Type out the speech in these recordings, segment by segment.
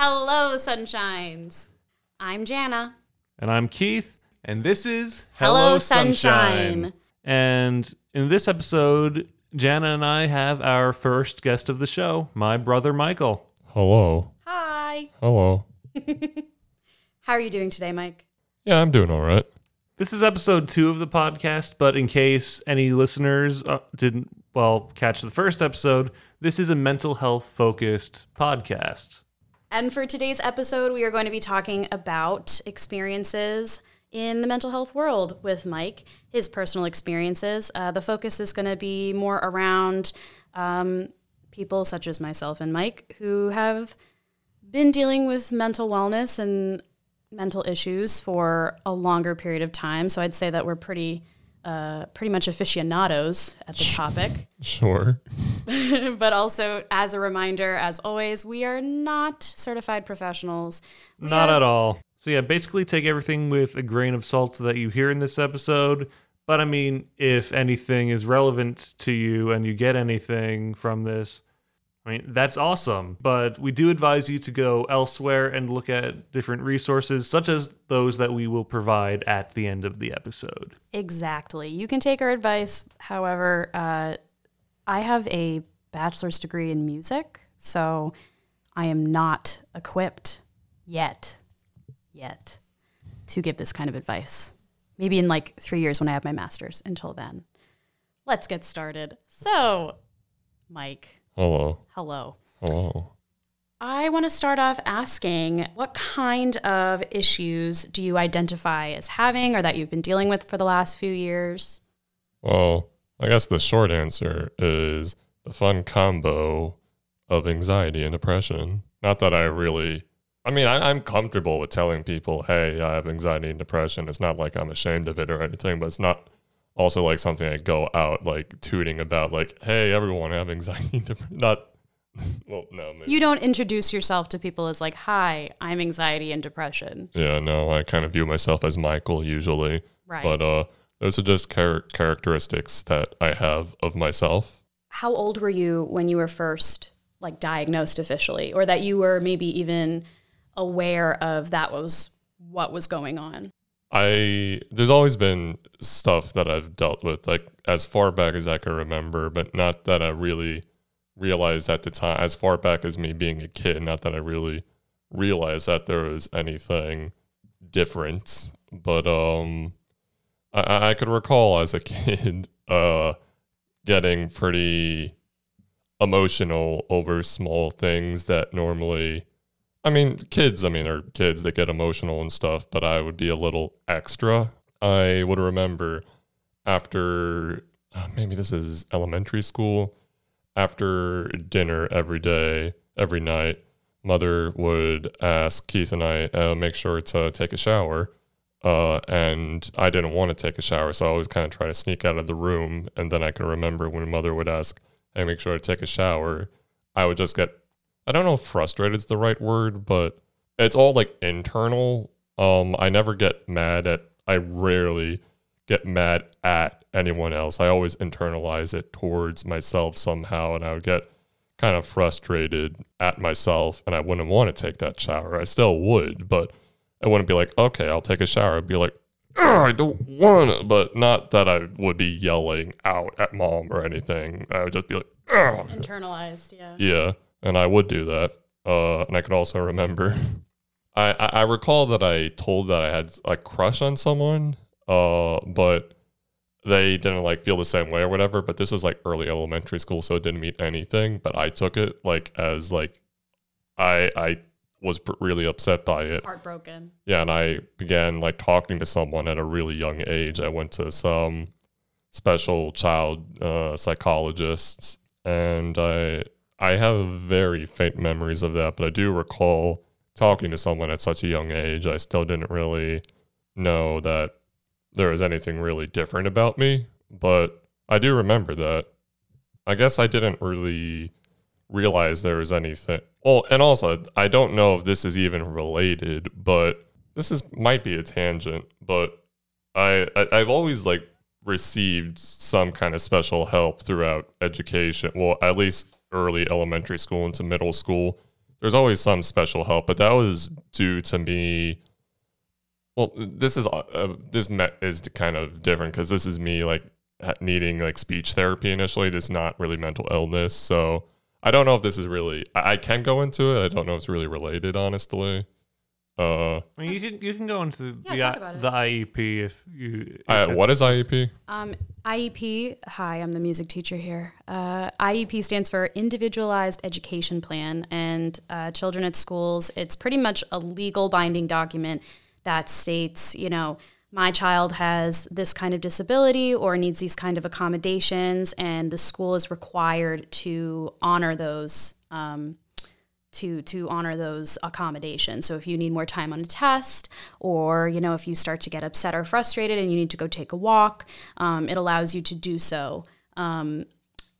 Hello, sunshines. I'm Jana. And I'm Keith, and this is Hello, Sunshine. And in this episode, Jana and I have our first guest of the show, my brother Michael. Hello. Hi. Hello. How are you doing today, Mike? Yeah, I'm doing all right. This is episode two of the podcast, but in case any listeners uh, didn't, well, catch the first episode, this is a mental health focused podcast. And for today's episode, we are going to be talking about experiences in the mental health world with Mike, his personal experiences. Uh, the focus is going to be more around um, people such as myself and Mike who have been dealing with mental wellness and mental issues for a longer period of time. So I'd say that we're pretty. Uh, pretty much aficionados at the topic. Sure. but also as a reminder, as always, we are not certified professionals. We Not are- at all. So, yeah, basically take everything with a grain of salt that you hear in this episode. But I mean, if anything is relevant to you and you get anything from this, I mean, that's awesome. But we do advise you to go elsewhere and look at different resources, such as those that we will provide at the end of the episode. Exactly. You can take our advice. However, uh, I have a bachelor's degree in music, so I am not equipped yet, yet, to give this kind of advice. Maybe in like three years when I have my master's. Until then, let's get started. So, Mike, Hello. hello. Hello. I want to start off asking what kind of issues do you identify as having or that you've been dealing with for the last few years? Well, I guess the short answer is the fun combo of anxiety and depression. Not that I really, I mean, I, I'm comfortable with telling people, hey, I have anxiety and depression. It's not like I'm ashamed of it or anything, but it's not also like something I go out like tooting about, like, hey, everyone, I have anxiety and depression. Not, well, no. Maybe. You don't introduce yourself to people as like, "Hi, I'm anxiety and depression." Yeah, no, I kind of view myself as Michael usually. Right. But uh, those are just char- characteristics that I have of myself. How old were you when you were first like diagnosed officially or that you were maybe even aware of that was what was going on? I there's always been stuff that I've dealt with like as far back as I can remember, but not that I really realized at the time. As far back as me being a kid, not that I really realized that there was anything different. But um, I- I, could recall as a kid uh getting pretty emotional over small things that normally I mean, kids, I mean, are kids that get emotional and stuff, but I would be a little extra. I would remember after uh, maybe this is elementary school, after dinner every day, every night, mother would ask Keith and I, uh, make sure to take a shower. Uh, and I didn't want to take a shower, so I always kind of try to sneak out of the room. And then I can remember when mother would ask, Hey, make sure to take a shower. I would just get I don't know if frustrated is the right word, but it's all like internal. Um, I never get mad at. I rarely get mad at anyone else. I always internalize it towards myself somehow, and I would get kind of frustrated at myself, and I wouldn't want to take that shower. I still would, but I wouldn't be like, okay, I'll take a shower. I'd be like, I don't want to, but not that I would be yelling out at mom or anything. I would just be like, Ugh. Internalized, yeah. Yeah, and I would do that. Uh, and I could also remember, I, I I recall that I told that I had a crush on someone, uh, but they didn't like feel the same way or whatever. But this is like early elementary school, so it didn't mean anything. But I took it like as like, I I was pr- really upset by it. Heartbroken. Yeah, and I began like talking to someone at a really young age. I went to some special child uh, psychologists, and I I have very faint memories of that, but I do recall talking to someone at such a young age. I still didn't really know that there was anything really different about me, but I do remember that. I guess I didn't really realize there was anything. Well, and also I don't know if this is even related, but this is might be a tangent, but I, I I've always like received some kind of special help throughout education. Well, at least early elementary school into middle school there's always some special help, but that was due to me. Well, this is uh, this me- is kind of different because this is me like needing like speech therapy initially. This is not really mental illness, so I don't know if this is really. I, I can go into it. I don't know if it's really related, honestly. Uh, I mean, you can you can go into Yeah, the talk about it. the IEP if you. if I, what that's- is IEP? Um, IEP, hi, I'm the music teacher here. Uh, IEP stands for Individualized Education Plan, and uh, children at schools, it's pretty much a legal binding document that states, you know, my child has this kind of disability or needs these kind of accommodations, and the school is required to honor those. Um, to to honor those accommodations. So if you need more time on a test, or you know if you start to get upset or frustrated and you need to go take a walk, um, it allows you to do so. Um,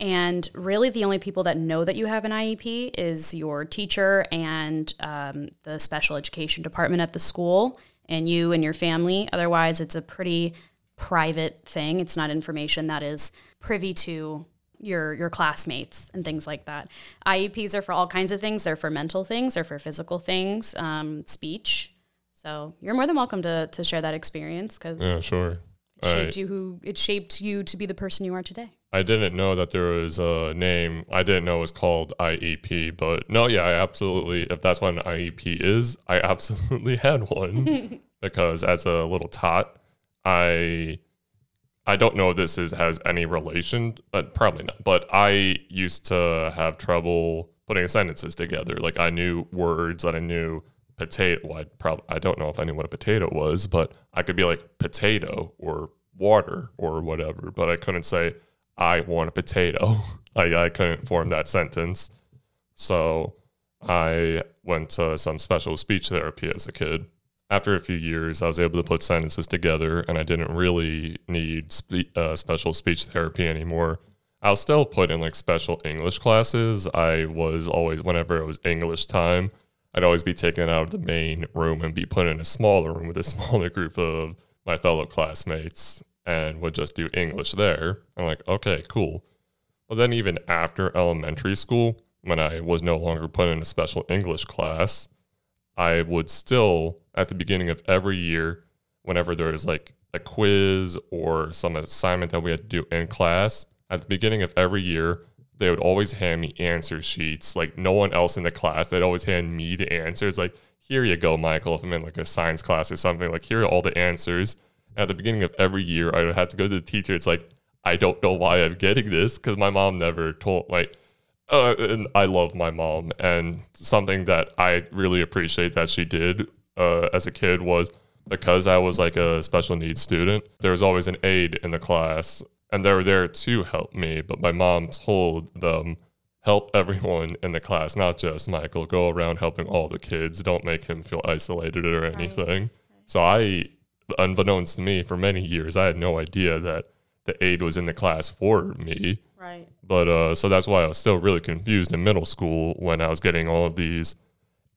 and really, the only people that know that you have an IEP is your teacher and um, the special education department at the school, and you and your family. Otherwise, it's a pretty private thing. It's not information that is privy to your your classmates and things like that. IEPs are for all kinds of things. They're for mental things. They're for physical things, um, speech. So you're more than welcome to to share that experience because Yeah, sure. it shaped you who it shaped you to be the person you are today. I didn't know that there was a name. I didn't know it was called IEP, but no, yeah, I absolutely. If that's what an IEP is, I absolutely had one because as a little tot, I I don't know if this is has any relation, but probably not. But I used to have trouble putting sentences together. Like I knew words that I knew potato. I probably I don't know if I knew what a potato was, but I could be like potato or water or whatever. But I couldn't say I want a potato. I I couldn't form that sentence. So I went to some special speech therapy as a kid. After a few years, I was able to put sentences together, and I didn't really need spe- uh, special speech therapy anymore. I'll still put in like special English classes. I was always, whenever it was English time, I'd always be taken out of the main room and be put in a smaller room with a smaller group of my fellow classmates and would just do English there. I'm like, okay, cool. But then even after elementary school, when I was no longer put in a special English class, I would still, at the beginning of every year, whenever there was like a quiz or some assignment that we had to do in class, at the beginning of every year, they would always hand me answer sheets. Like no one else in the class, they'd always hand me the answers. Like, here you go, Michael. If I'm in like a science class or something, like here are all the answers. At the beginning of every year, I would have to go to the teacher. It's like, I don't know why I'm getting this because my mom never told like uh, and I love my mom, and something that I really appreciate that she did uh, as a kid was because I was like a special needs student. There was always an aide in the class, and they were there to help me. But my mom told them, "Help everyone in the class, not just Michael. Go around helping all the kids. Don't make him feel isolated or anything." So I, unbeknownst to me, for many years, I had no idea that the aide was in the class for me. Right. But uh, so that's why I was still really confused in middle school when I was getting all of these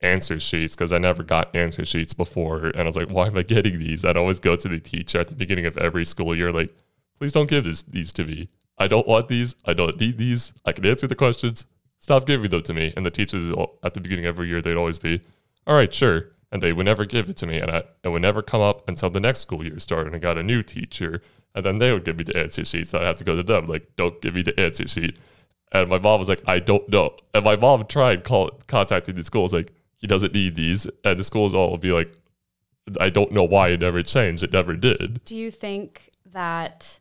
answer sheets because I never got answer sheets before. And I was like, why am I getting these? I'd always go to the teacher at the beginning of every school year, like, please don't give this, these to me. I don't want these. I don't need these. I can answer the questions. Stop giving them to me. And the teachers at the beginning of every year, they'd always be, all right, sure. And they would never give it to me. And I, it would never come up until the next school year started and I got a new teacher. And then they would give me the answer sheet. So I'd have to go to them, like, don't give me the answer sheet. And my mom was like, I don't know. And my mom tried call, contacting the schools, like, he doesn't need these. And the schools all would be like, I don't know why it never changed. It never did. Do you think that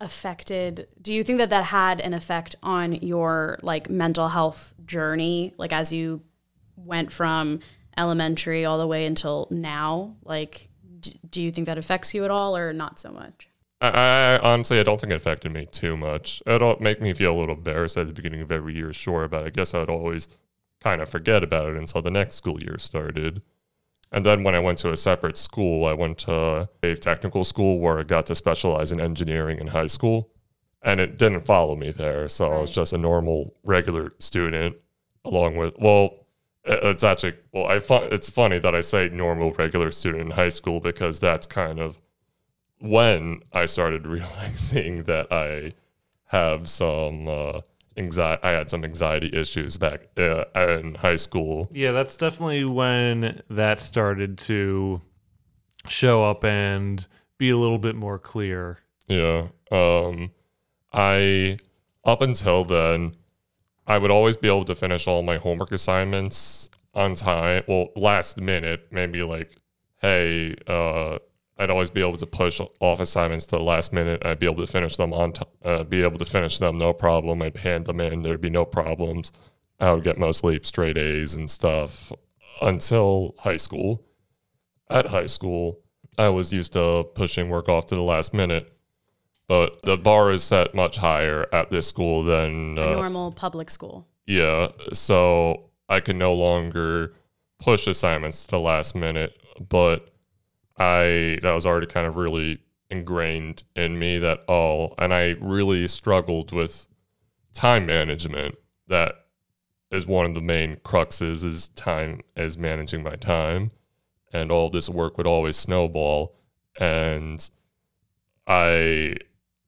affected do you think that that had an effect on your like mental health journey like as you went from elementary all the way until now like d- do you think that affects you at all or not so much I, I honestly, I don't think it affected me too much. It'll make me feel a little embarrassed at the beginning of every year, sure, but I guess I'd always kind of forget about it until the next school year started. And then when I went to a separate school, I went to a technical school where I got to specialize in engineering in high school. And it didn't follow me there. So I was just a normal, regular student, along with, well, it's actually, well, I find it's funny that I say normal, regular student in high school because that's kind of when I started realizing that I have some uh, anxiety. I had some anxiety issues back uh, in high school. Yeah, that's definitely when that started to show up and be a little bit more clear. Yeah. Um, I up until then, I would always be able to finish all my homework assignments on time. Well, last minute, maybe like, hey, uh, I'd always be able to push off assignments to the last minute. I'd be able to finish them on, t- uh, be able to finish them no problem. I'd hand them in. There'd be no problems. I would get mostly straight A's and stuff until high school. At high school, I was used to pushing work off to the last minute, but the bar is set much higher at this school than A uh, normal public school. yeah, so I can no longer push assignments to the last minute, but I that was already kind of really ingrained in me that oh, and I really struggled with time management. That is one of the main cruxes is time is managing my time, and all this work would always snowball, and I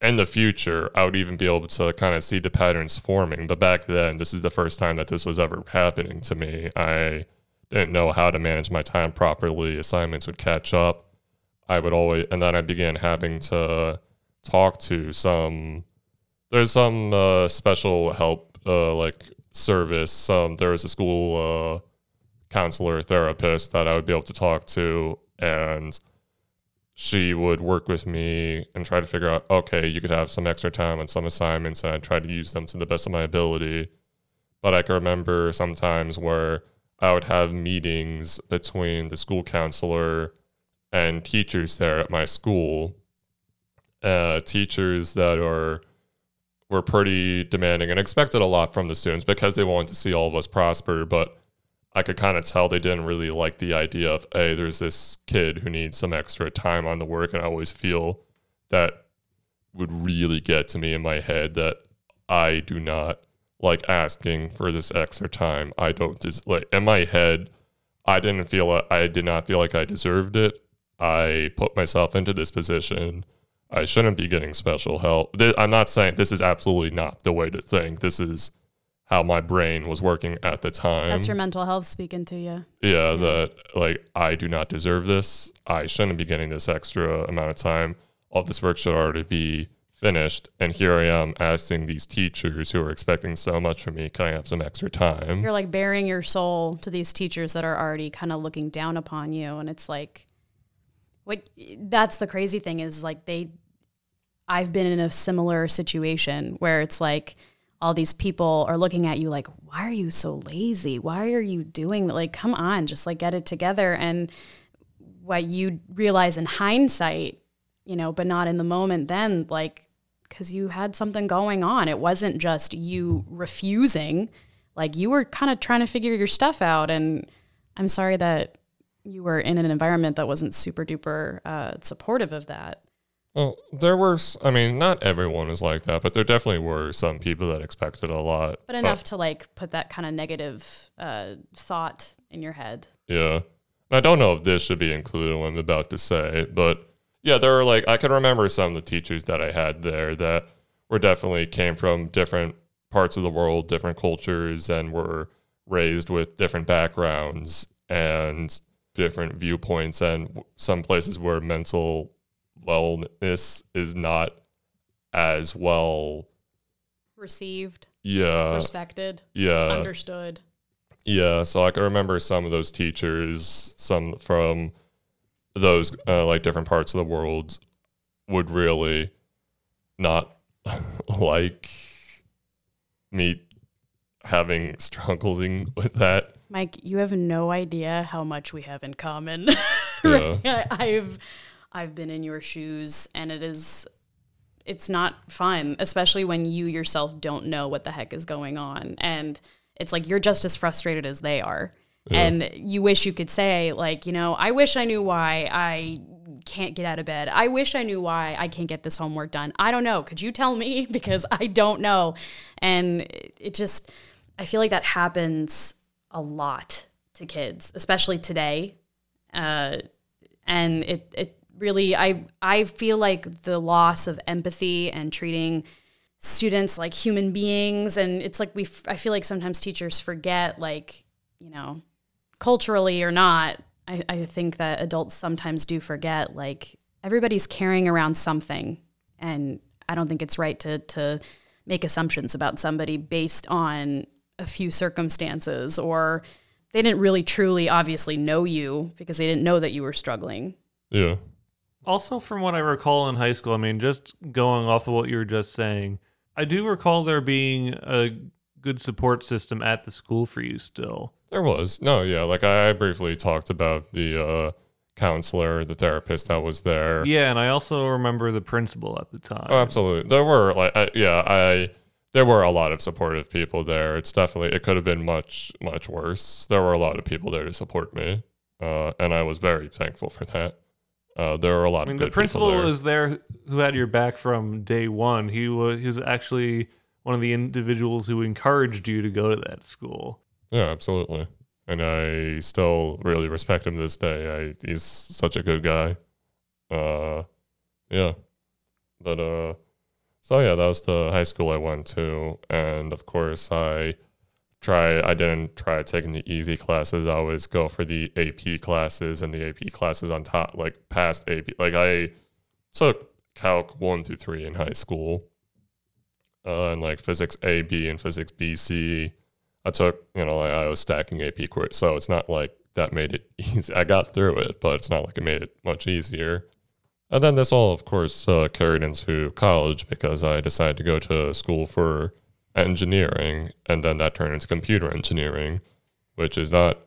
in the future, I would even be able to kind of see the patterns forming. But back then, this is the first time that this was ever happening to me. I didn't know how to manage my time properly. Assignments would catch up. I would always, and then I began having to talk to some. There's some uh, special help, uh, like service. Some there was a school uh, counselor, therapist that I would be able to talk to, and she would work with me and try to figure out, okay, you could have some extra time on some assignments, and I'd try to use them to the best of my ability. But I can remember sometimes where I would have meetings between the school counselor and teachers there at my school. Uh, teachers that are were pretty demanding and expected a lot from the students because they wanted to see all of us prosper, but I could kind of tell they didn't really like the idea of, hey, there's this kid who needs some extra time on the work. And I always feel that would really get to me in my head that I do not like asking for this extra time. I don't just like in my head, I didn't feel I did not feel like I deserved it. I put myself into this position. I shouldn't be getting special help. Th- I'm not saying this is absolutely not the way to think. This is how my brain was working at the time. That's your mental health speaking to you. Yeah, that like I do not deserve this. I shouldn't be getting this extra amount of time. All this work should already be finished. And here I am asking these teachers who are expecting so much from me, can I have some extra time? You're like bearing your soul to these teachers that are already kind of looking down upon you. And it's like, what that's the crazy thing is like they, I've been in a similar situation where it's like all these people are looking at you like, why are you so lazy? Why are you doing? Like, come on, just like get it together. And what you realize in hindsight, you know, but not in the moment then, like, because you had something going on. It wasn't just you refusing, like, you were kind of trying to figure your stuff out. And I'm sorry that you were in an environment that wasn't super duper uh, supportive of that. Well, there were, I mean, not everyone was like that, but there definitely were some people that expected a lot. But enough to like put that kind of negative uh, thought in your head. Yeah. I don't know if this should be included in what I'm about to say, but yeah, there are like, I can remember some of the teachers that I had there that were definitely came from different parts of the world, different cultures, and were raised with different backgrounds and different viewpoints, and some places where mental wellness is not as well. Received, Yeah. respected, Yeah. understood. Yeah, so I can remember some of those teachers, some from those uh, like different parts of the world, would really not like me having struggling with that. Mike, you have no idea how much we have in common. Yeah. Right? I've I've been in your shoes and it is it's not fun, especially when you yourself don't know what the heck is going on. And it's like you're just as frustrated as they are. And you wish you could say, like, you know, I wish I knew why I can't get out of bed. I wish I knew why I can't get this homework done. I don't know. Could you tell me? Because I don't know. And it just, I feel like that happens a lot to kids, especially today. Uh, and it, it really, I, I feel like the loss of empathy and treating students like human beings and it's like we I feel like sometimes teachers forget like, you know, culturally or not, I, I think that adults sometimes do forget like everybody's carrying around something and I don't think it's right to to make assumptions about somebody based on a few circumstances or they didn't really truly obviously know you because they didn't know that you were struggling. Yeah. Also, from what I recall in high school, I mean, just going off of what you were just saying, I do recall there being a good support system at the school for you still. There was. No, yeah. Like I briefly talked about the uh, counselor, the therapist that was there. Yeah, and I also remember the principal at the time. Oh, absolutely. There were like, I, yeah, I there were a lot of supportive people there. It's definitely it could have been much much worse. There were a lot of people there to support me, uh, and I was very thankful for that. Uh, there were a lot I mean, of the principal there. was there who had your back from day one. He was he was actually one of the individuals who encouraged you to go to that school. Yeah, absolutely. And I still really respect him to this day. I, he's such a good guy. Uh, yeah. But uh, so yeah, that was the high school I went to, and of course I try. I didn't try taking the easy classes. I always go for the AP classes and the AP classes on top, like past AP. Like I took Calc one through three in high school, uh, and like physics A, B, and physics B, C. I took, you know, I, I was stacking AP quiz, so it's not like that made it easy. I got through it, but it's not like it made it much easier. And then this all, of course, uh, carried into college because I decided to go to school for engineering, and then that turned into computer engineering, which is not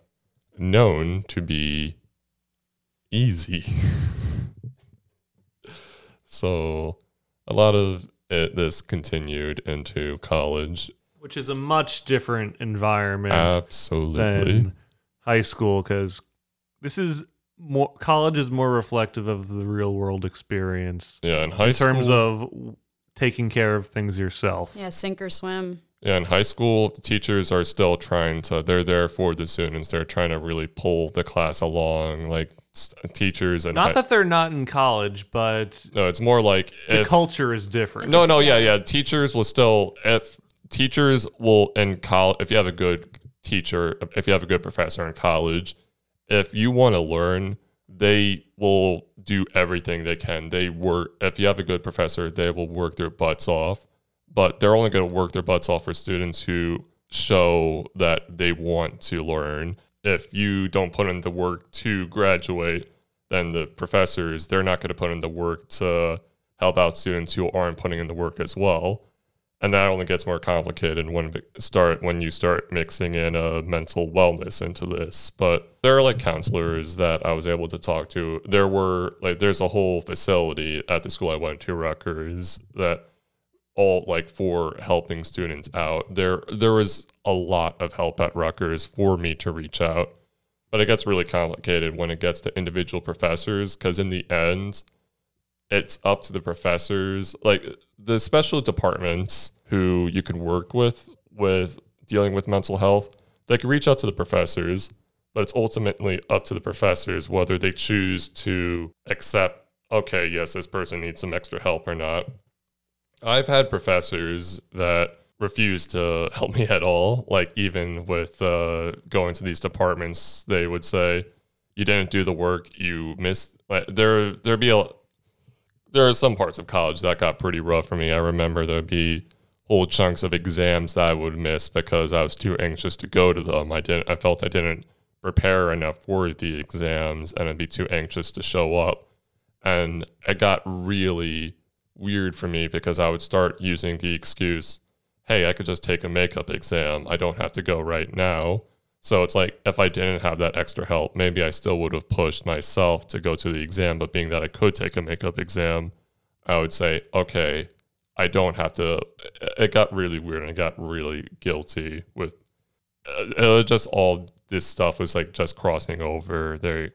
known to be easy. so a lot of it, this continued into college. Which is a much different environment Absolutely. than high school because this is more college is more reflective of the real world experience Yeah, in high in school. terms of taking care of things yourself. Yeah, sink or swim. Yeah, in high school, the teachers are still trying to, they're there for the students. They're trying to really pull the class along, like s- teachers and. Not hi- that they're not in college, but no, it's more like the if. culture is different. no, no, yeah, yeah. Teachers will still, if teachers will in college, if you have a good teacher, if you have a good professor in college, if you want to learn, they will do everything they can. They work, if you have a good professor, they will work their butts off, but they're only going to work their butts off for students who show that they want to learn. If you don't put in the work to graduate, then the professors, they're not going to put in the work to help out students who aren't putting in the work as well and that only gets more complicated when start when you start mixing in a mental wellness into this. But there are like counselors that i was able to talk to. There were like there's a whole facility at the school i went to rutgers that all like for helping students out. There there was a lot of help at rutgers for me to reach out. But it gets really complicated when it gets to individual professors because in the end it's up to the professors. Like the special departments who you can work with with dealing with mental health they can reach out to the professors but it's ultimately up to the professors whether they choose to accept okay yes this person needs some extra help or not. I've had professors that refuse to help me at all. Like even with uh, going to these departments they would say you didn't do the work. You missed like, there there'd be a there are some parts of college that got pretty rough for me. I remember there'd be whole chunks of exams that I would miss because I was too anxious to go to them. I didn't I felt I didn't prepare enough for the exams and I'd be too anxious to show up. And it got really weird for me because I would start using the excuse, hey, I could just take a makeup exam. I don't have to go right now. So it's like if I didn't have that extra help, maybe I still would have pushed myself to go to the exam. But being that I could take a makeup exam, I would say, okay, I don't have to. It got really weird and I got really guilty with uh, just all this stuff was like just crossing over. There,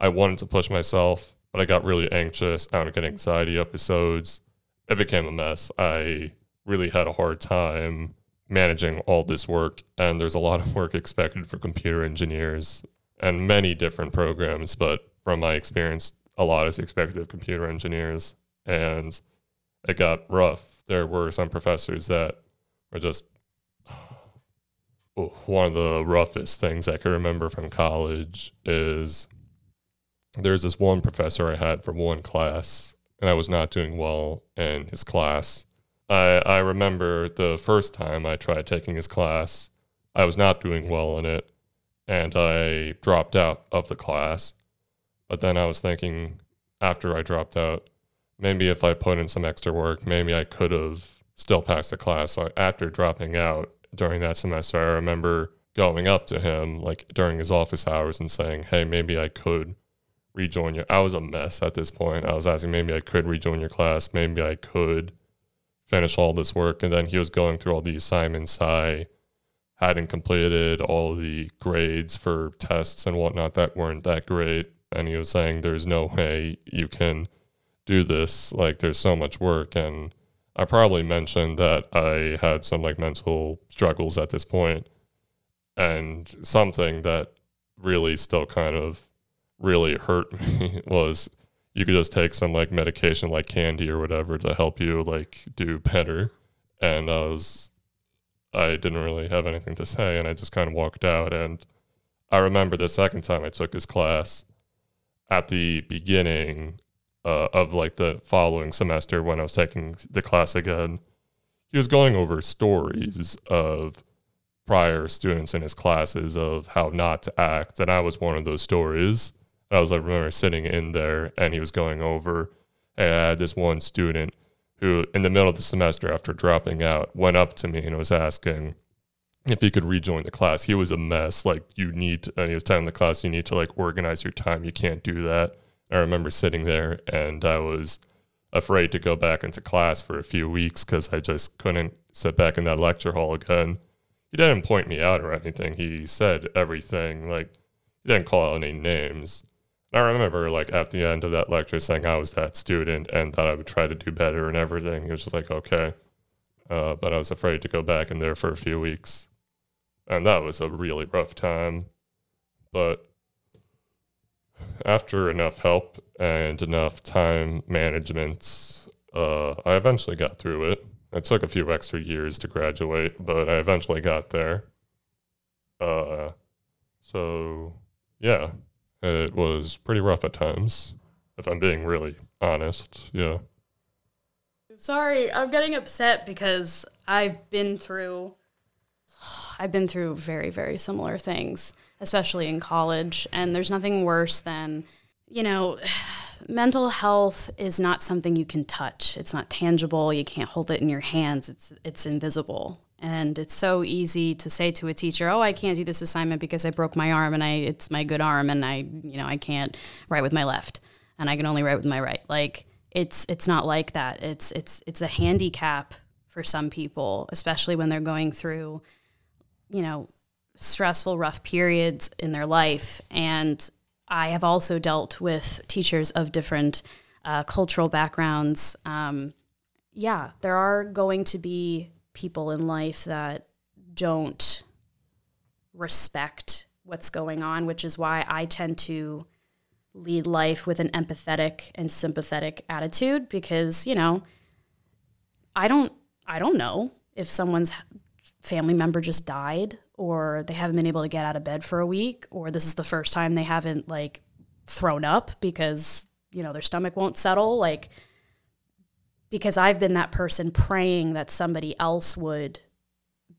I wanted to push myself, but I got really anxious. I would get anxiety episodes. It became a mess. I really had a hard time managing all this work and there's a lot of work expected for computer engineers and many different programs but from my experience a lot is expected of computer engineers and it got rough. There were some professors that were just one of the roughest things I can remember from college is there's this one professor I had for one class, and I was not doing well in his class. I, I remember the first time I tried taking his class, I was not doing well in it, and I dropped out of the class. But then I was thinking after I dropped out, maybe if I put in some extra work, maybe I could have still passed the class. So after dropping out during that semester, I remember going up to him like during his office hours and saying, "Hey, maybe I could rejoin your." I was a mess at this point. I was asking maybe I could rejoin your class, maybe I could finish all this work, and then he was going through all the assignments I hadn't completed, all the grades for tests and whatnot that weren't that great, and he was saying, "There's no way you can." do this like there's so much work and I probably mentioned that I had some like mental struggles at this point, and something that really still kind of really hurt me was you could just take some like medication like candy or whatever to help you like do better. And I was, I didn't really have anything to say, and I just kind of walked out. And I remember the second time I took his class at the beginning, uh, of like the following semester when I was taking the class again, he was going over stories of prior students in his classes of how not to act, and I was one of those stories. I was I remember sitting in there, and he was going over. And this one student who, in the middle of the semester after dropping out, went up to me and was asking if he could rejoin the class. He was a mess. Like you need, to, and he was telling the class, you need to like organize your time. You can't do that. I remember sitting there and I was afraid to go back into class for a few weeks because I just couldn't sit back in that lecture hall again. He didn't point me out or anything. He said everything. Like, he didn't call out any names. I remember, like, at the end of that lecture saying I was that student and that I would try to do better and everything. He was just like, okay. Uh, but I was afraid to go back in there for a few weeks. And that was a really rough time. But after enough help and enough time management, uh, I eventually got through it. It took a few extra years to graduate, but I eventually got there. Uh, so yeah, it was pretty rough at times, if I'm being really honest. Yeah. Sorry, I'm getting upset because I've been through I've been through very very similar things especially in college. And there's nothing worse than, you know, mental health is not something you can touch. It's not tangible. You can't hold it in your hands. It's it's invisible. And it's so easy to say to a teacher, "Oh, I can't do this assignment because I broke my arm and I it's my good arm and I, you know, I can't write with my left and I can only write with my right." Like it's it's not like that. It's it's it's a handicap for some people, especially when they're going through you know, stressful, rough periods in their life. And I have also dealt with teachers of different uh, cultural backgrounds. Um, yeah, there are going to be people in life that don't respect what's going on, which is why I tend to lead life with an empathetic and sympathetic attitude because, you know, I don't I don't know if someone's family member just died or they haven't been able to get out of bed for a week or this is the first time they haven't like thrown up because you know their stomach won't settle. Like because I've been that person praying that somebody else would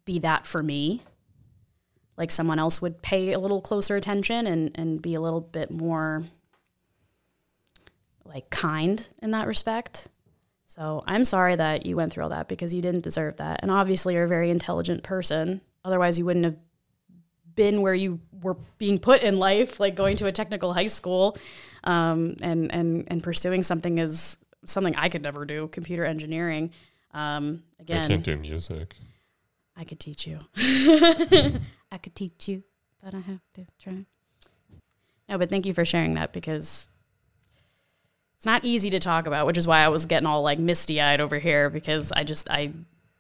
be that for me like someone else would pay a little closer attention and and be a little bit more like kind in that respect so I'm sorry that you went through all that because you didn't deserve that. And obviously, you're a very intelligent person. Otherwise, you wouldn't have been where you were being put in life, like going to a technical high school um, and, and, and pursuing something is something I could never do, computer engineering. Um, again, I can't do music. I could teach you. I could teach you, but I have to try. No, but thank you for sharing that because it's not easy to talk about, which is why I was getting all like misty eyed over here because I just I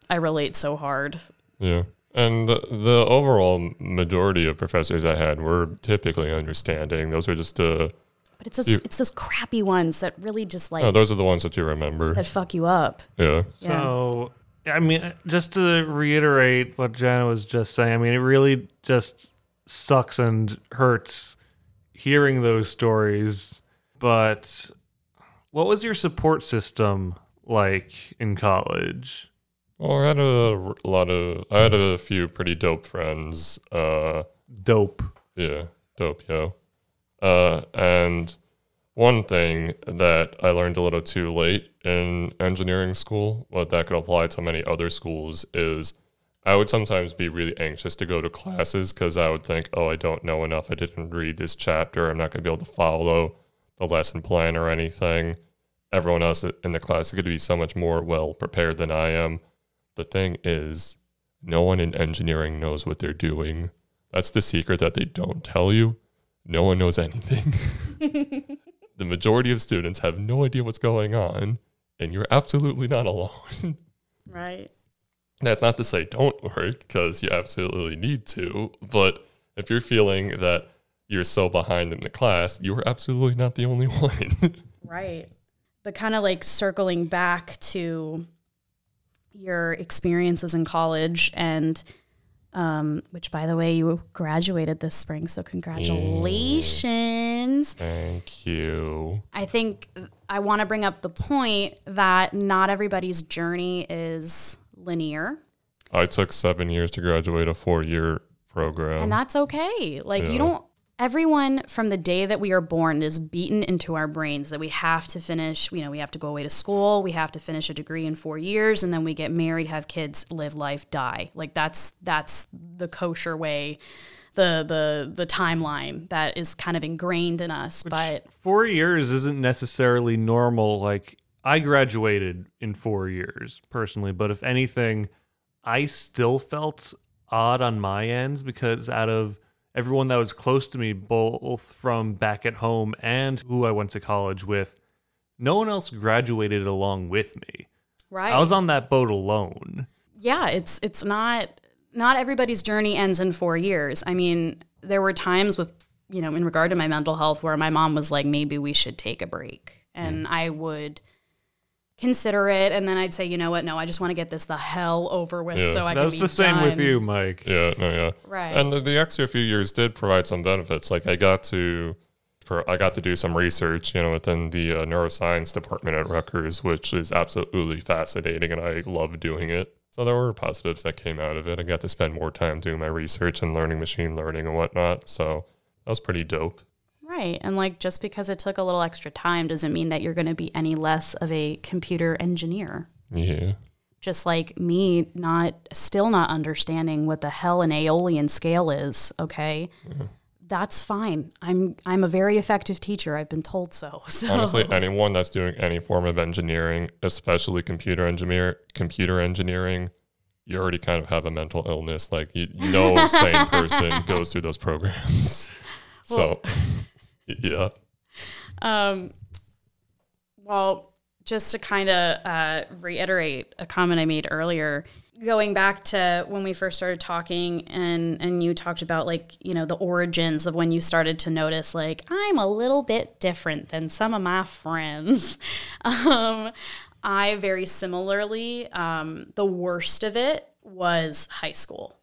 I relate so hard. Yeah. And the, the overall majority of professors I had were typically understanding. Those are just a But it's those You- it's those crappy ones that really just like Oh, those are the ones that you remember. that fuck you up. Yeah. So, I mean, just to reiterate what Jenna was just saying, I mean, it really just sucks and hurts hearing those stories. But what was your support system like in college? Well, I had a lot of, I had a few pretty dope friends. Uh, Dope. yeah, dope, yo. Uh, and one thing that I learned a little too late in engineering school, but that could apply to many other schools, is I would sometimes be really anxious to go to classes because I would think, oh, I don't know enough. I didn't read this chapter. I'm not going to be able to follow the lesson plan or anything. Everyone else in the class is going to be so much more well prepared than I am. The thing is, no one in engineering knows what they're doing. That's the secret that they don't tell you. No one knows anything. the majority of students have no idea what's going on, and you're absolutely not alone. Right. That's not to say don't work, because you absolutely need to. But if you're feeling that you're so behind in the class, you are absolutely not the only one. Right. But kind of like circling back to your experiences in college and um, which by the way you graduated this spring so congratulations Thank you. i think i want to bring up the point that not everybody's journey is linear I took seven years to graduate a four year program. and that's okay like Yeah. you don't everyone from the day that we are born is beaten into our brains that we have to finish you know we have to go away to school we have to finish a degree in four years and then we get married have kids live life die like that's that's the kosher way the the the timeline that is kind of ingrained in us but Four years isn't necessarily normal. Like, I graduated in four years personally, but if anything, I still felt odd on my ends because out of everyone that was close to me, both from back at home and who I went to college with, no one else graduated along with me. right I was on that boat alone. yeah, it's it's not not everybody's journey ends in four years. I mean, there were times with you know in regard to my mental health where my mom was like, maybe we should take a break, and mm. I would consider it, and then I'd say, you know what, no, I just want to get this the hell over with, Yeah. so I that can was be the same with you, Mike. Yeah, no, yeah. Right. And the, the extra few years did provide some benefits. Like I got to, per- I got to do some research, you know, within the uh, neuroscience department at Rutgers, which is absolutely fascinating, and I love doing it. So there were positives that came out of it. I got to spend more time doing my research and learning machine learning and whatnot. So that was pretty dope. Right. And like just because it took a little extra time doesn't mean that you're going to be any less of a computer engineer. Yeah. Just like me not still not understanding what the hell an Aeolian scale is, okay? That's fine. I'm I'm a very effective teacher. I've been told so. So Honestly, anyone that's doing any form of engineering, especially computer engineer, computer engineering, you already kind of have a mental illness. Like you, no sane person goes through those programs. so, yeah. Um, well, just to kind of uh, reiterate a comment I made earlier, going back to when we first started talking, and and you talked about like you know the origins of when you started to notice like I'm a little bit different than some of my friends. Um, I very similarly, um, the worst of it was high school.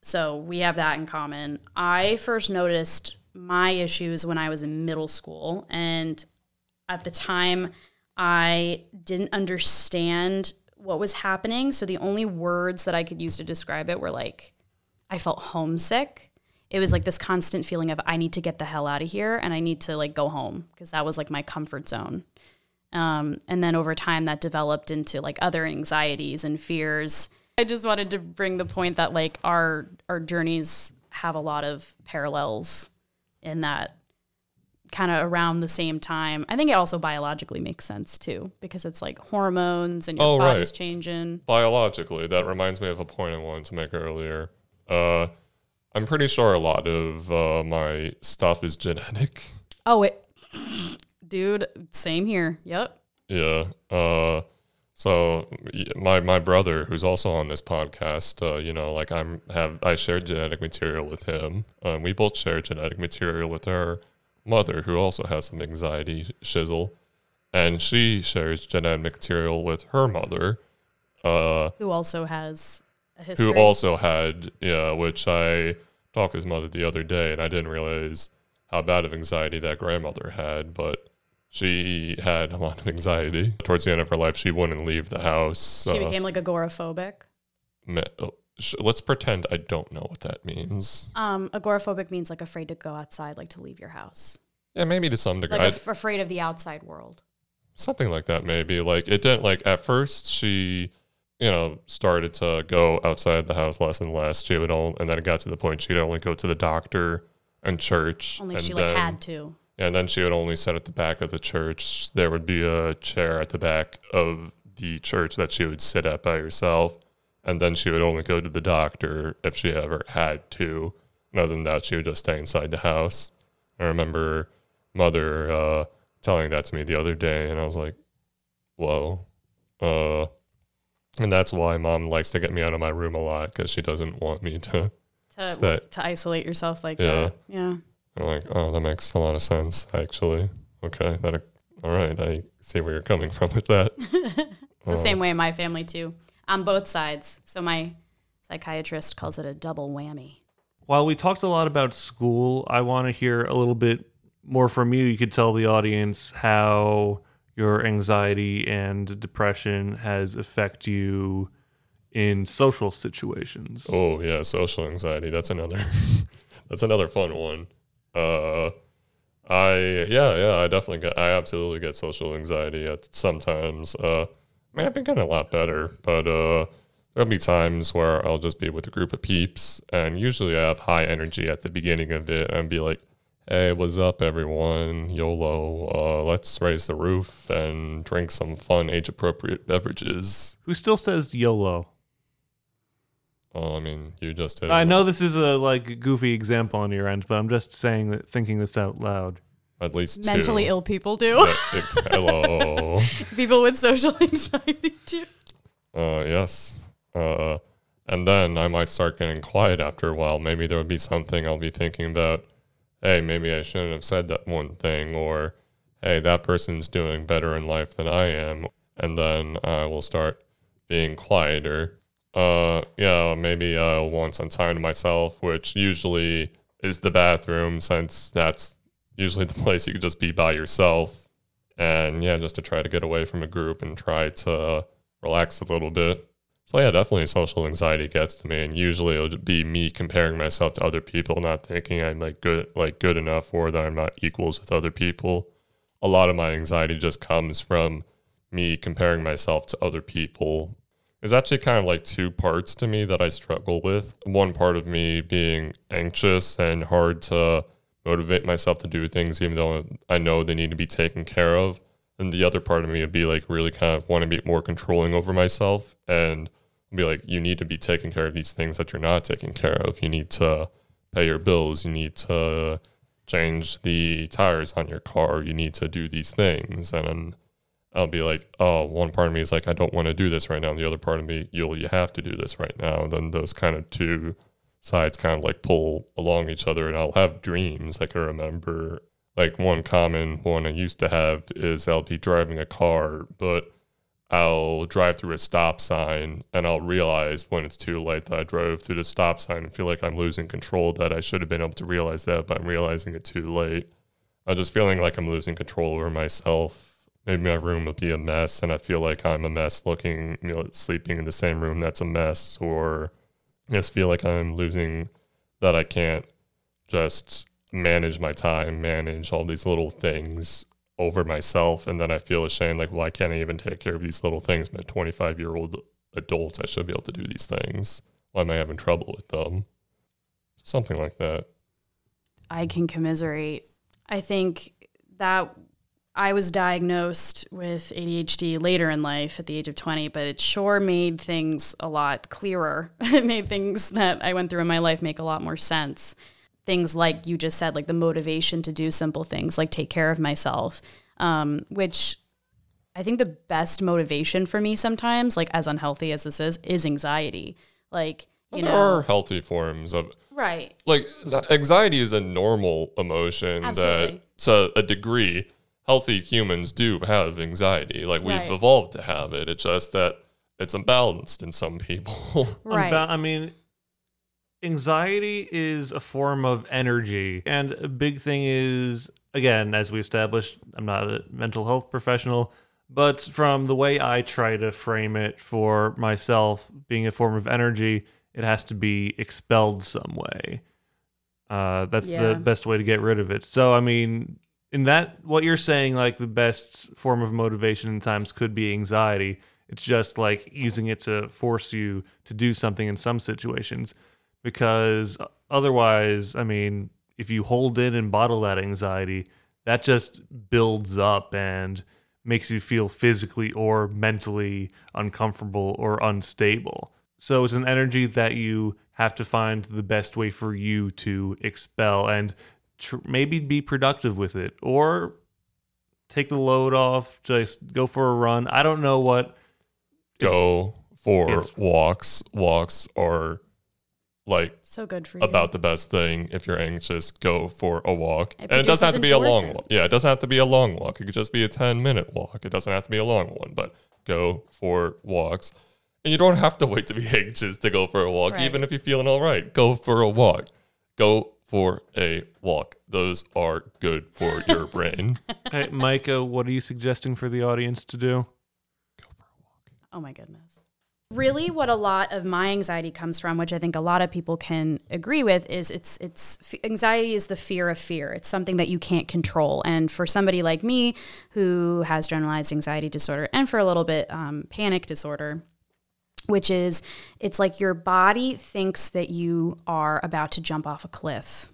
So we have that in common. I first noticed my issues when I was in middle school. And at the time, I didn't understand what was happening. So the only words that I could use to describe it were like, I felt homesick. It was like this constant feeling of, I need to get the hell out of here and I need to like go home because that was like my comfort zone. Um, and then over time, that developed into like other anxieties and fears. I just wanted to bring the point that like our our journeys have a lot of parallels in that kind of around the same time. I think it also biologically makes sense too because it's like hormones and your Oh, body's right. changing. Biologically, that reminds me of a point I wanted to make earlier. Uh, I'm pretty sure a lot of uh, my stuff is genetic. Oh, it, dude, same here. Yep. Yeah. Uh, so my my brother, who's also on this podcast, uh, you know, like I'm have I shared genetic material with him. Um, we both share genetic material with our mother, who also has some anxiety shizzle, and she shares genetic material with her mother, uh, Who also has a history. who also had, yeah, which I talked to his mother the other day, and I didn't realize how bad of anxiety that grandmother had, but she had a lot of anxiety. Towards the end of her life, she wouldn't leave the house. she uh, became like agoraphobic. me- oh, let's pretend I don't know what that means. Um, agoraphobic means like afraid to go outside, like to leave your house, Yeah, maybe to some degree. like af- afraid of the outside world. something like that maybe like it didn't like at first she you know started to go outside the house less and less she would only and then it got to the point she'd only go to the doctor and church Only and she like had to. And then she would only sit at the back of the church there would be a chair at the back of the church that she would sit at by herself and then she would only go to the doctor if she ever had to and other than that she would just stay inside the house i remember mother uh, telling that to me the other day and i was like whoa uh, and that's why mom likes to get me out of my room a lot because she doesn't want me to To, to isolate yourself like Yeah. that. Yeah. I'm like, oh, that makes a lot of sense, actually. Okay, that all right. I see where you're coming from with that. It's the same uh, way in my family too, on both sides. So my psychiatrist calls it a double whammy. While we talked a lot about school, I want to hear a little bit more from you. You could tell the audience how your anxiety and depression has affect you in social situations. Oh yeah, social anxiety. That's another. that's another fun one. Uh, I yeah yeah I definitely get I absolutely get social anxiety at sometimes. Uh, I mean I've been getting a lot better, but uh, there'll be times where I'll just be with a group of peeps, and usually I have high energy at the beginning of it, and be like, "Hey, what's up, everyone? YOLO! Uh, let's raise the roof and drink some fun age-appropriate beverages." Who still says YOLO? Oh, I mean, you just did. I know this is a like goofy example on your end, but I'm just saying that thinking this out loud. at least Mentally two. ill people do. Yeah, ex- hello. people with social anxiety do. Uh, yes. Uh, and then I might start getting quiet after a while. Maybe there would be something I'll be thinking about. Hey, maybe I shouldn't have said that one thing, or hey, that person's doing better in life than I am. And then I will start being quieter. Uh, yeah, maybe I'll want some time to myself, which usually is the bathroom, since that's usually the place you could just be by yourself. And yeah, just to try to get away from a group and try to relax a little bit. So yeah, definitely social anxiety gets to me, and usually it'll be me comparing myself to other people, not thinking I'm like good, like good enough, or that I'm not equals with other people. A lot of my anxiety just comes from me comparing myself to other people. There's actually kind of like two parts to me that I struggle with. One part of me being anxious and hard to motivate myself to do things, even though I know they need to be taken care of. And the other part of me would be like really kind of want to be more controlling over myself and be like you need to be taking care of these things that you're not taking care of. You need to pay your bills. You need to change the tires on your car. You need to do these things. And i'll be like oh one part of me is like i don't want to do this right now and the other part of me you'll you have to do this right now and then those kind of two sides kind of like pull along each other and i'll have dreams i can remember like one common one I used to have is I'll be driving a car, but I'll drive through a stop sign and I'll realize when it's too late that I drove through the stop sign and feel like I'm losing control that I should have been able to realize that, but I'm realizing it too late. I'm just feeling like I'm losing control over myself. Maybe my room be a mess and I feel like I'm a mess looking, you know, sleeping in the same room that's a mess, or I just feel like I'm losing that I can't just manage my time, manage all these little things over myself. And then I feel ashamed, like, why can't I even take care of these little things? I'm a 25 year old adult. I should be able to do these things. Why am I having trouble with them? Something like that. I can commiserate. I think that I was diagnosed with ADHD later in life at the age of 20, but it sure made things a lot clearer. it made things that I went through in my life make a lot more sense. Things like you just said, like the motivation to do simple things, like take care of myself, um, which I think the best motivation for me sometimes, like as unhealthy as this is, is anxiety. Like, you there know, are healthy forms of right. like anxiety is a normal emotion Absolutely. that to a degree, healthy humans do have anxiety. Like we've Right. evolved to have it. It's just that it's imbalanced in some people. Right. Unba- I mean, anxiety is a form of energy. And a big thing is, again, as we established, I'm not a mental health professional, but from the way I try to frame it for myself, being a form of energy, it has to be expelled some way. Uh, that's Yeah. the best way to get rid of it. So, I mean, in that, what you're saying, like the best form of motivation in times could be anxiety. It's just like using it to force you to do something in some situations. Because uh, otherwise, I mean, if you hold in and bottle that anxiety, that just builds up and makes you feel physically or mentally uncomfortable or unstable. So it's an energy that you have to find the best way for you to expel and tr- maybe be productive with it or take the load off, just go for a run. I don't know what. Go for it's- walks. Walks are like So good for you. about the best thing if you're anxious go for a walk It and it doesn't have to be a long walk yeah it doesn't have to be a long walk it could just be a 10 minute walk it doesn't have to be a long one but go for walks and you don't have to wait to be anxious to go for a walk Right. even if you're feeling all right go for a walk go for a walk those are good for your brain Hey, Micah, what are you suggesting for the audience to do? Go for a walk. Oh my goodness. Really, what a lot of my anxiety comes from, which I think a lot of people can agree with, is it's it's anxiety is the fear of fear. It's something that you can't control. And for somebody like me who has generalized anxiety disorder, and for a little bit um, panic disorder, which is it's like your body thinks that you are about to jump off a cliff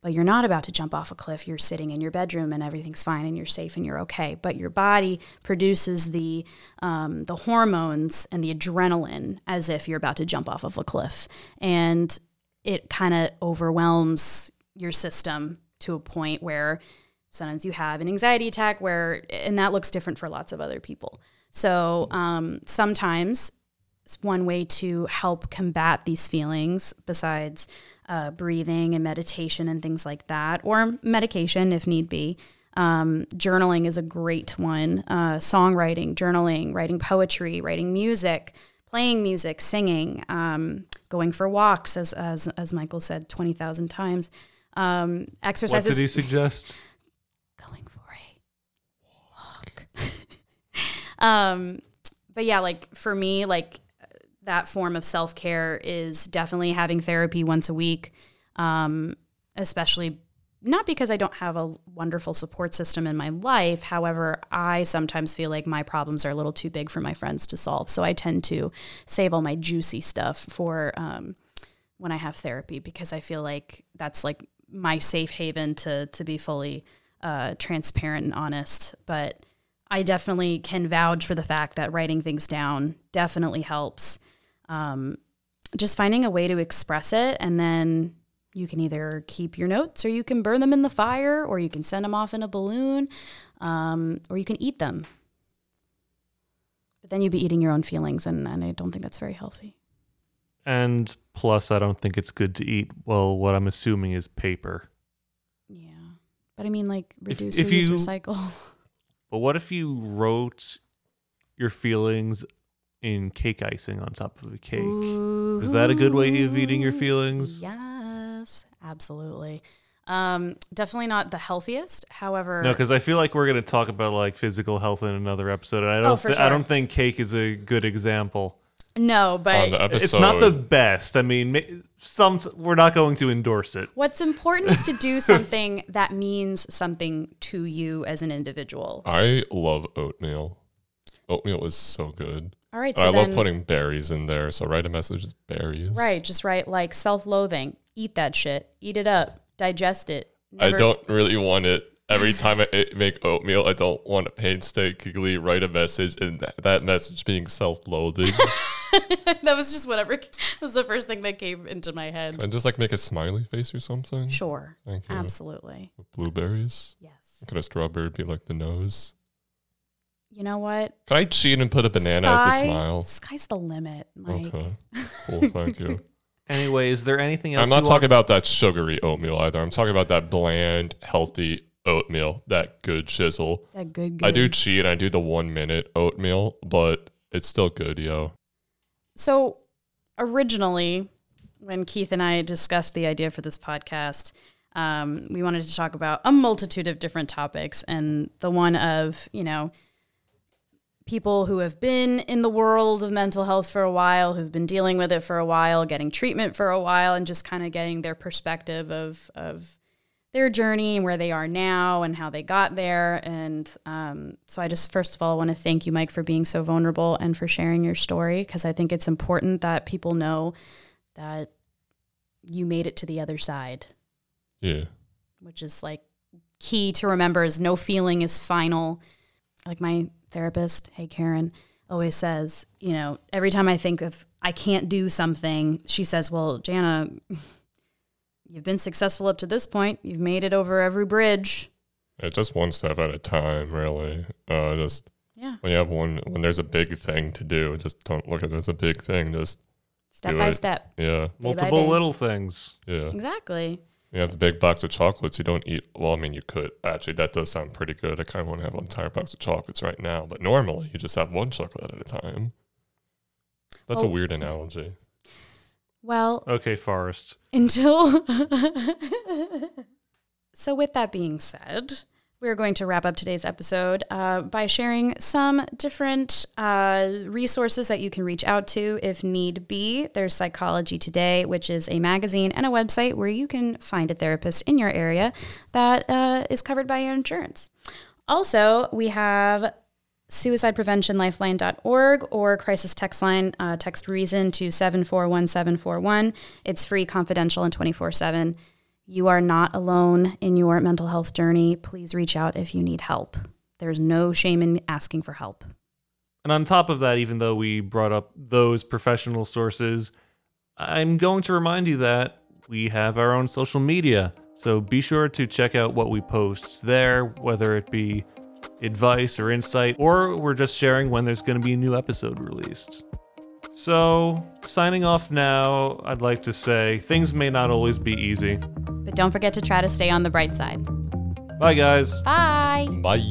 but you're not about to jump off a cliff. You're sitting in your bedroom and everything's fine and you're safe and you're okay. But your body produces the um, the hormones and the adrenaline as if you're about to jump off of a cliff, and it kind of overwhelms your system to a point where sometimes you have an anxiety attack where and that looks different for lots of other people. So um, sometimes one way to help combat these feelings besides uh, breathing and meditation and things like that, or medication if need be. Um, journaling is a great one. Uh, songwriting, journaling, writing poetry, writing music, playing music, singing, um, going for walks, as, as, as Michael said 20,000 times. Um, What did he suggest? going for a walk. um, but yeah, like for me, like that form of self care is definitely having therapy once a week, um, especially not because I don't have a wonderful support system in my life. However, I sometimes feel like my problems are a little too big for my friends to solve. So I tend to save all my juicy stuff for um, when I have therapy because I feel like that's like my safe haven to to be fully uh, transparent and honest. But I definitely can vouch for the fact that writing things down definitely helps. Um, just finding a way to express it, and then you can either keep your notes, or you can burn them in the fire, or you can send them off in a balloon, um, or you can eat them. But then you'd be eating your own feelings, and, and I don't think that's very healthy. And plus, I don't think it's good to eat. Well, what I'm assuming is paper. Yeah. But I mean, like, If- reduce, if reuse, you- recycle. But what if you wrote your feelings in cake icing on top of a cake? Is that a good way of eating your feelings? Yes, absolutely. Um, definitely not the healthiest. However, No, because I feel like we're going to talk about like physical health in another episode, and I don't. Oh, for thi- I don't think cake is a good example. no, but episode It's not the best. I mean, some we're not going to endorse it. what's important is to do something that means something to you as an individual. i love oatmeal oatmeal is so good All right, so i then, love putting berries in there so write a message with berries right, just write like self-loathing. Eat that shit. Eat it up. Digest it. I don't really want it. Every time I make oatmeal, I don't want to painstakingly write a message and that, that message being self-loathing. that was just whatever That was the first thing that came into my head. and just like make a smiley face or something. Sure, Thank you. absolutely, With blueberries. yes. Could a strawberry be like the nose? You know what? Can I cheat and put a banana as the Sky- smile? Sky's the limit, Mike. Okay. Cool. Thank you. Anyway, is there anything else? I'm not you talking want- about that sugary oatmeal either. I'm talking about that bland, healthy oatmeal, that good chisel. That good, I do cheat. I do the one minute oatmeal, but it's still good, yo. So, originally, when Keith and I discussed the idea for this podcast, um, we wanted to talk about a multitude of different topics, and the one of, you know, people who have been in the world of mental health for a while, who've been dealing with it for a while, getting treatment for a while, and just kind of getting their perspective of, of their journey and where they are now and how they got there. And um, so I just, first of all, want to thank you, Mike, for being so vulnerable and for sharing your story because I think it's important that people know that you made it to the other side, Yeah. which is like key to remember is no feeling is final. Like my therapist, hey Karen, always says, you know, every time I think of I can't do something, she says, "Well, Jana, you've been successful up to this point. You've made it over every bridge." Yeah, just one step at a time, really. Uh, just Yeah. when you have one, when there's a big thing to do, just don't look at it as a big thing. Just Step by it. step. yeah, by Multiple little things. yeah. Exactly. You have a big box of chocolates. You don't eat. Well, I mean, you could actually. That does sound pretty good. I kind of want to have an entire box of chocolates right now, but normally you just have one chocolate at a time. That's a Oh. weird analogy. Well, Okay, Forrest. until. so, with that being said, we're going to wrap up today's episode uh, by sharing some different uh, resources that you can reach out to if need be. There's Psychology Today, which is a magazine and a website where you can find a therapist in your area that uh, is covered by your insurance. Also, we have suicidepreventionlifeline.org or crisis text line, uh, text reason to 741741. It's free, confidential, and 24 7. You are not alone in your mental health journey. Please reach out if you need help. There's no shame in asking for help. And on top of that, even though we brought up those professional sources, I'm going to remind you that we have our own social media. So be sure to check out what we post there, whether it be advice or insight, or we're just sharing when there's going to be a new episode released. So, signing off now, I'd like to say things may not always be easy. But don't forget to try to stay on the bright side. Bye, guys. Bye. Bye.